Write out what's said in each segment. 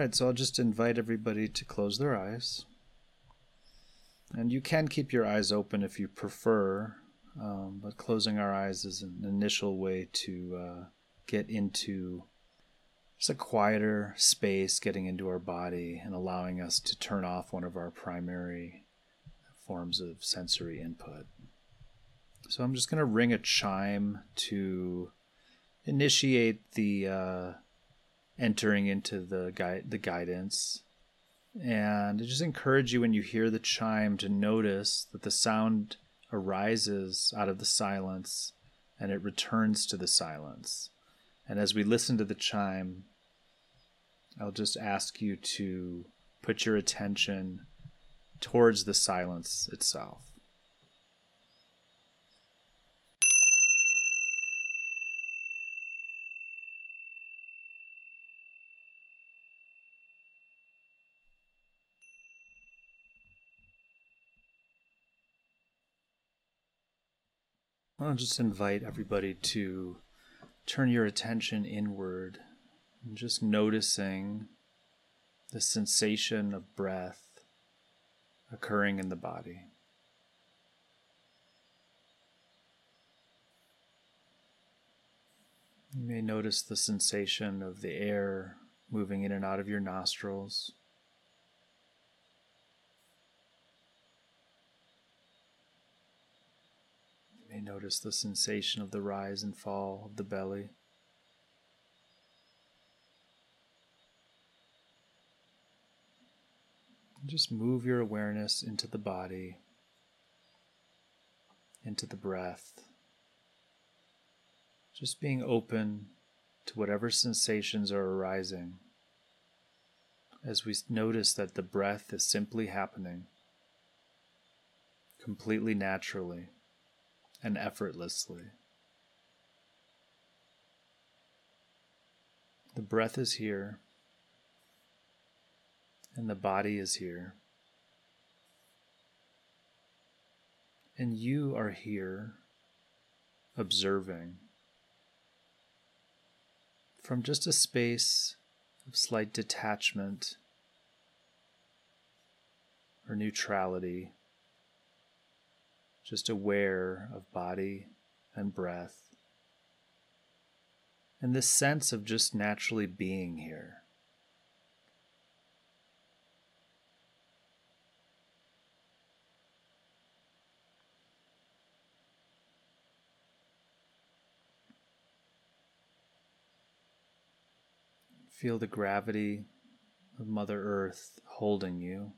right, so I'll just invite everybody to close their eyes. And you can keep your eyes open if you prefer, um, but closing our eyes is an initial way to uh, get into just a quieter space, getting into our body and allowing us to turn off one of our primary forms of sensory input. So I'm just going to ring a chime to initiate the uh, entering into the guide the guidance and I just encourage you when you hear the chime to notice that the sound arises out of the silence and it returns to the silence. And as we listen to the chime, I'll just ask you to put your attention towards the silence itself. I'll just invite everybody to turn your attention inward and just noticing the sensation of breath occurring in the body. You may notice the sensation of the air moving in and out of your nostrils. Notice the sensation of the rise and fall of the belly. Just move your awareness into the body, into the breath. Just being open to whatever sensations are arising as we notice that the breath is simply happening completely naturally and effortlessly. The breath is here, and the body is here. And you are here observing from just a space of slight detachment or neutrality just aware of body and breath, and this sense of just naturally being here. Feel the gravity of Mother Earth holding you.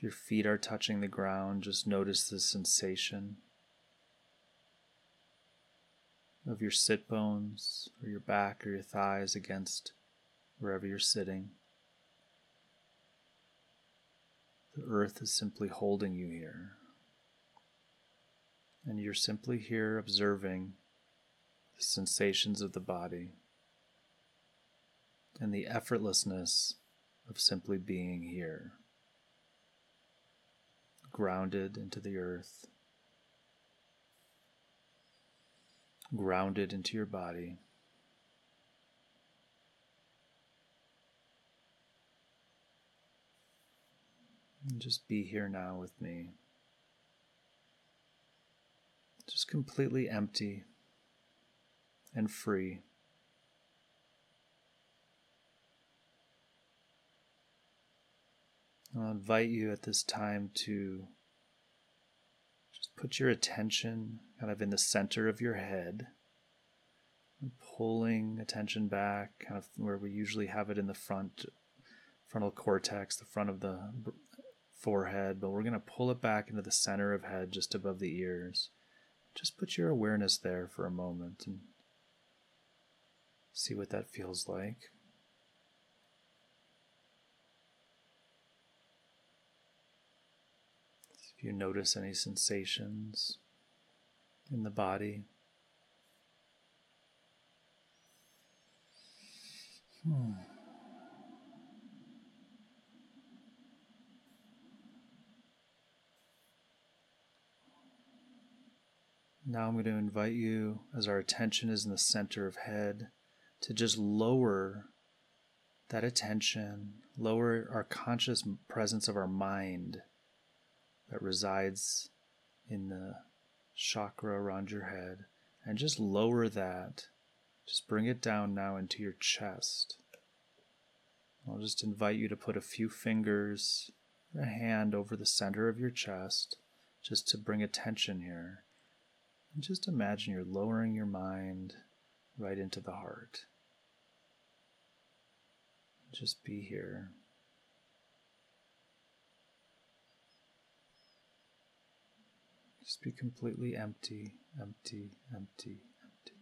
If your feet are touching the ground, just notice the sensation of your sit bones or your back or your thighs against wherever you're sitting. The earth is simply holding you here. And you're simply here observing the sensations of the body and the effortlessness of simply being here grounded into the earth, grounded into your body. And just be here now with me. Just completely empty and free. I'll invite you at this time to just put your attention kind of in the center of your head, pulling attention back, kind of where we usually have it in the front frontal cortex, the front of the forehead, but we're going to pull it back into the center of head just above the ears. Just put your awareness there for a moment and see what that feels like. If you notice any sensations in the body, hmm. Now I'm going to invite you, as our attention is in the center of head, to just lower that attention, lower our conscious presence of our mind that resides in the chakra around your head, and just lower that. Just bring it down now into your chest. I'll just invite you to put a few fingers, a hand over the center of your chest, just to bring attention here. And just imagine you're lowering your mind right into the heart. Just be here. Just be completely empty, empty, empty, empty.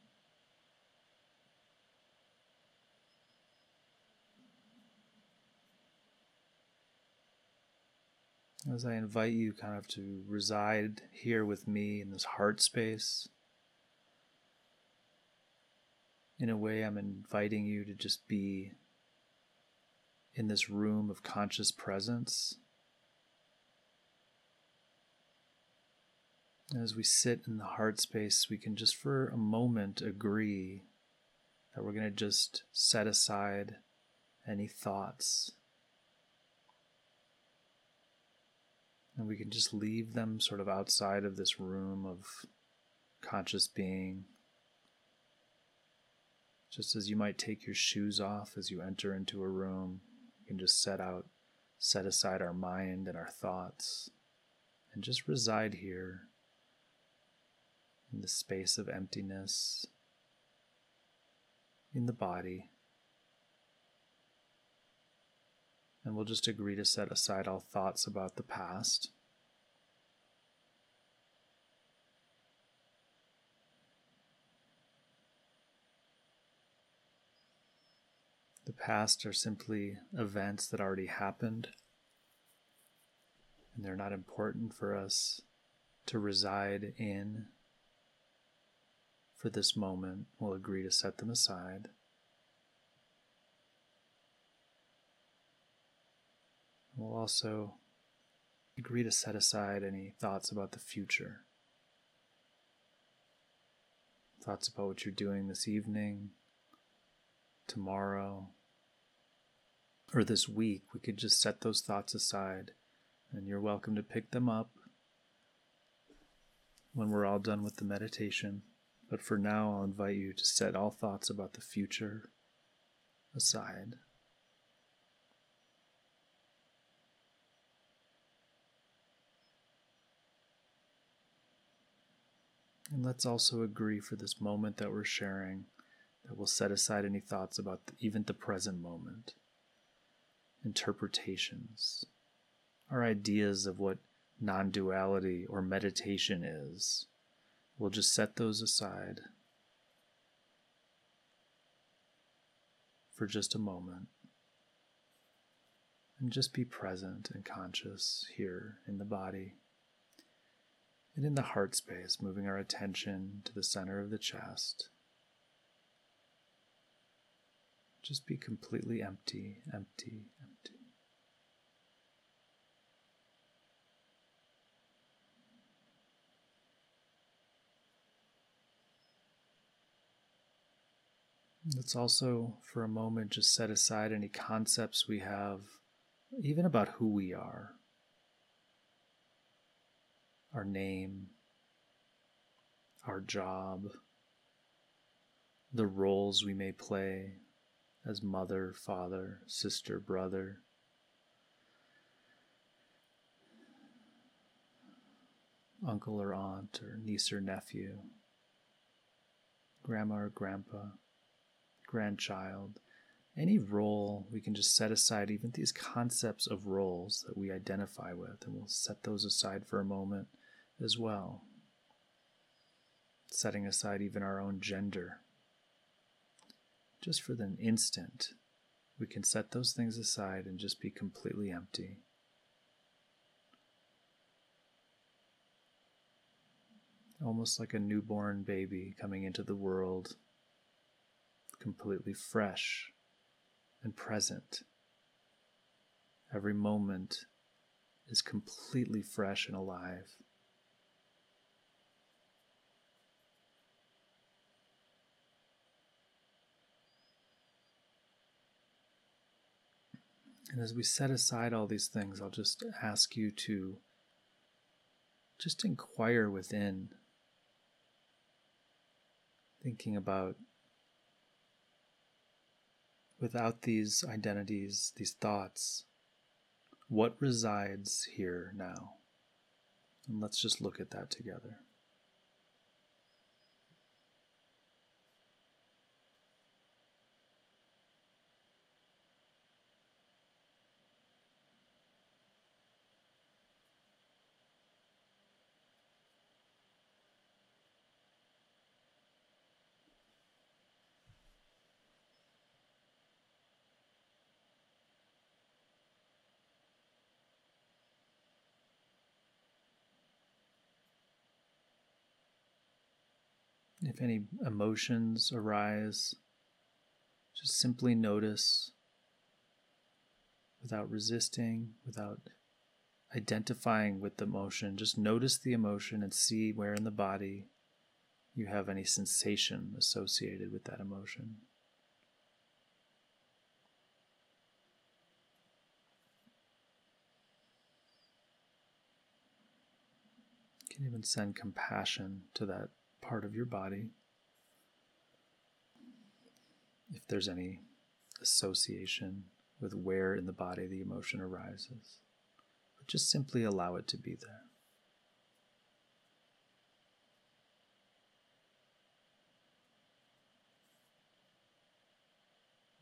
As I invite you kind of to reside here with me in this heart space, in a way, I'm inviting you to just be in this room of conscious presence. As we sit in the heart space, we can just for a moment agree that we're going to just set aside any thoughts. And we can just leave them sort of outside of this room of conscious being. Just as you might take your shoes off as you enter into a room, you can just set out, set aside our mind and our thoughts, and just reside here in the space of emptiness in the body. And we'll just agree to set aside all thoughts about the past. The past are simply events that already happened, and they're not important for us to reside in for this moment, we'll agree to set them aside. We'll also agree to set aside any thoughts about the future. Thoughts about what you're doing this evening, tomorrow, or this week. We could just set those thoughts aside, and you're welcome to pick them up when we're all done with the meditation. But for now, I'll invite you to set all thoughts about the future aside. And let's also agree for this moment that we're sharing that we'll set aside any thoughts about the, even the present moment, interpretations, our ideas of what non duality or meditation is. We'll just set those aside for just a moment and just be present and conscious here in the body and in the heart space, moving our attention to the center of the chest. Just be completely empty, empty, empty. Let's also, for a moment, just set aside any concepts we have, even about who we are, our name, our job, the roles we may play as mother, father, sister, brother. Uncle or aunt, or niece or nephew, grandma or grandpa grandchild, any role, we can just set aside even these concepts of roles that we identify with, and we'll set those aside for a moment as well. Setting aside even our own gender. Just for an instant, we can set those things aside and just be completely empty. Almost like a newborn baby coming into the world completely fresh and present. Every moment is completely fresh and alive. And as we set aside all these things, I'll just ask you to just inquire within, thinking about without these identities, these thoughts, what resides here now? And let's just look at that together. If any emotions arise, just simply notice without resisting, without identifying with the emotion. Just notice the emotion and see where in the body you have any sensation associated with that emotion. Can even send compassion to that part of your body. If there's any association with where in the body the emotion arises, but just simply allow it to be there.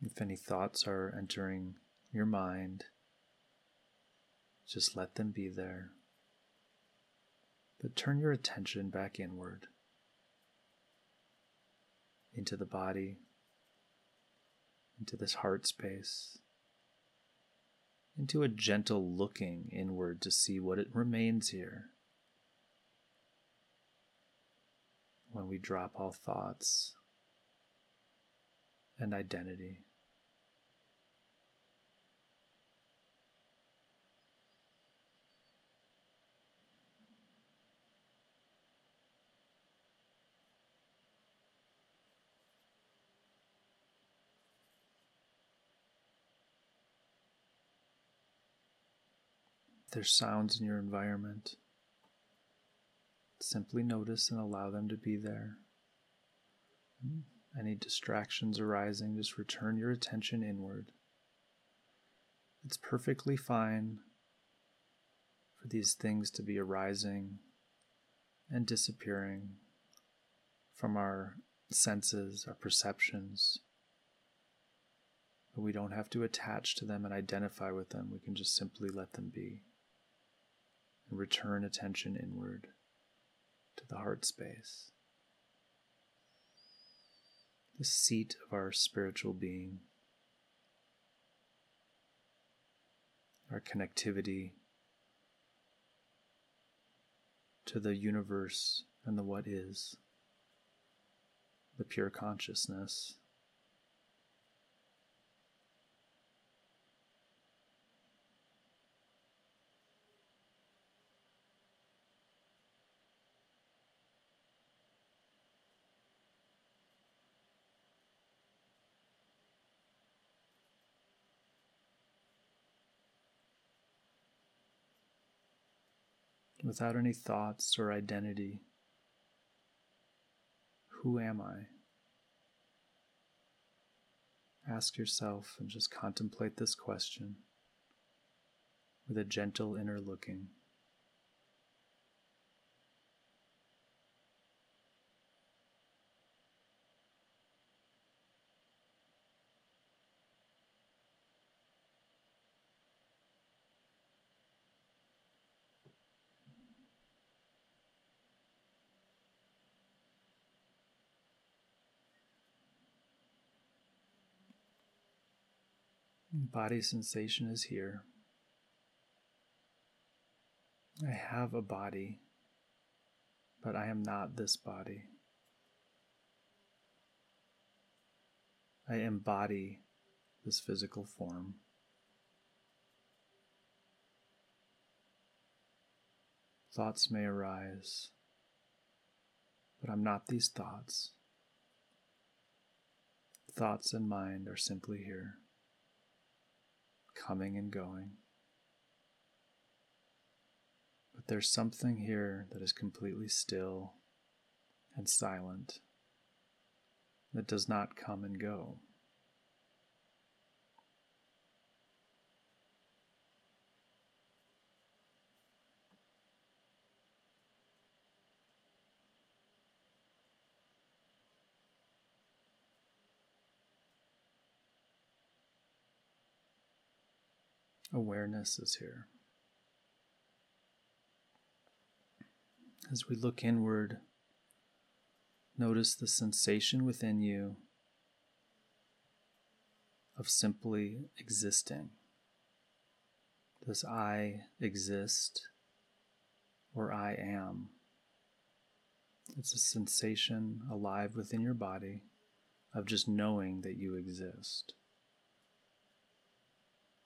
If any thoughts are entering your mind, just let them be there. But turn your attention back inward into the body, into this heart space, into a gentle looking inward to see what it remains here. When we drop all thoughts and identity. There's sounds in your environment, simply notice and allow them to be there. Any distractions arising, just return your attention inward. It's perfectly fine for these things to be arising and disappearing from our senses, our perceptions. But we don't have to attach to them and identify with them. We can just simply let them be and return attention inward to the heart space, the seat of our spiritual being, our connectivity to the universe and the what is, the pure consciousness. Without any thoughts or identity. Who am I? Ask yourself and just contemplate this question with a gentle inner looking. Body sensation is here. I have a body, but I am not this body. I embody this physical form. Thoughts may arise, but I'm not these thoughts. Thoughts and mind are simply here coming and going. But there's something here that is completely still and silent that does not come and go. Awareness is here. As we look inward, notice the sensation within you of simply existing. Does I exist or I am? It's a sensation alive within your body of just knowing that you exist.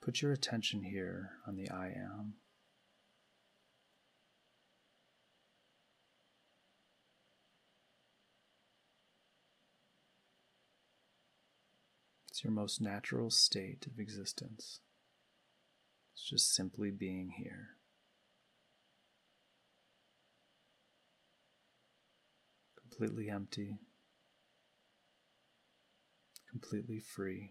Put your attention here on the I am. It's your most natural state of existence. It's just simply being here. Completely empty, completely free.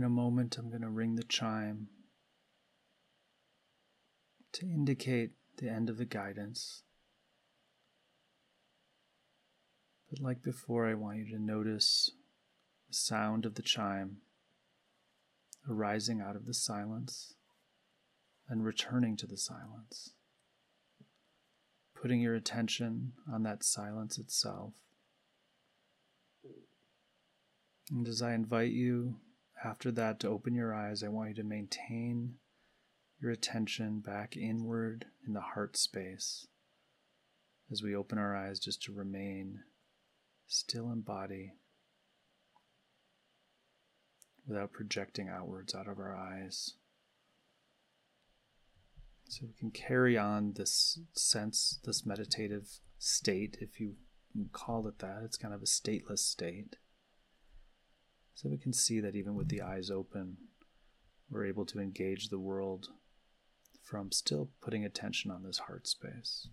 In a moment, I'm going to ring the chime to indicate the end of the guidance. But like before, I want you to notice the sound of the chime arising out of the silence and returning to the silence. Putting your attention on that silence itself. And as I invite you after that, to open your eyes, I want you to maintain your attention back inward in the heart space as we open our eyes, just to remain still in body without projecting outwards out of our eyes. So we can carry on this sense, this meditative state, if you call it that. It's kind of a stateless state. So we can see that even with the eyes open, we're able to engage the world from still putting attention on this heart space.